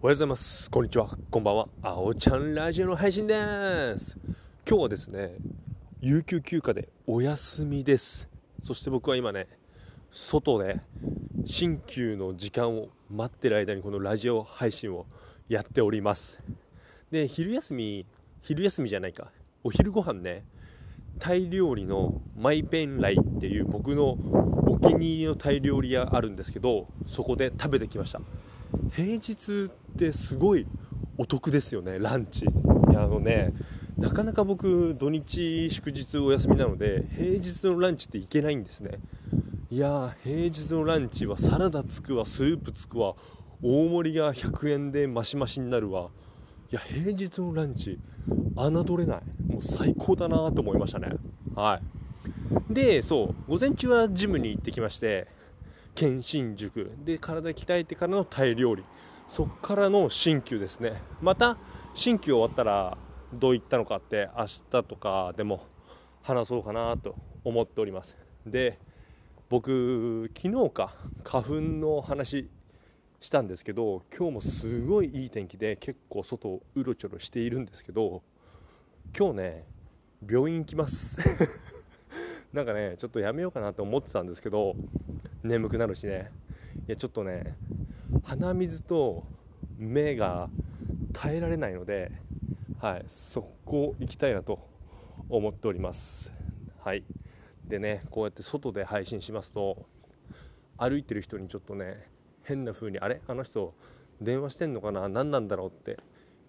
おはようございます。こんにちは。こんばんは。あおちゃんラジオの配信です。今日はですね、有給休暇でお休みです。そして僕は今ね、外で新旧の時間を待ってる間にこのラジオ配信をやっております。で、昼休み、昼休みじゃないか。お昼ご飯ね、タイ料理のマイペンライっていう僕のお気に入りのタイ料理屋あるんですけど、そこで食べてきました。平日ってすごいお得ですよね、ランチ。いや、あのね、なかなか僕、土日祝日お休みなので、平日のランチって行けないんですね。いやー、平日のランチはサラダつくわ、スープつくわ、大盛りが100円でマシマシになるわ。いや、平日のランチ、侮れない。もう最高だなと思いましたね。はい。で、そう、午前中はジムに行ってきまして、県新塾。で体鍛えてからのタイ料理。そっからの新旧ですね。また新旧終わったらどういったのかって明日とかでも話そうかなと思っております。で僕昨日か花粉の話したんですけど今日もすごいいい天気で結構外をうろちょろしているんですけど今日ね病院行きます。なんかねちょっとやめようかなと思ってたんですけど眠くなるしね。いやちょっとね鼻水と目が耐えられないのではいそこ行きたいなと思っております。はい。でねこうやって外で配信しますと歩いてる人にちょっとね変な風にあれ？あの人電話してんのかな？何なんだろうって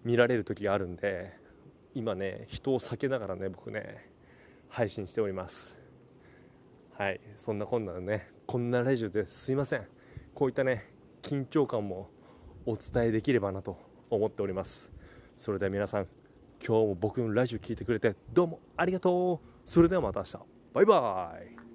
見られる時があるんで今ね人を避けながらね僕ね配信しております。はい、そんなこんなでね、こんなラジオですいません。こういったね、緊張感もお伝えできればなと思っております。それでは皆さん、今日も僕のラジオ聞いてくれてどうもありがとう。それではまた明日。バイバーイ。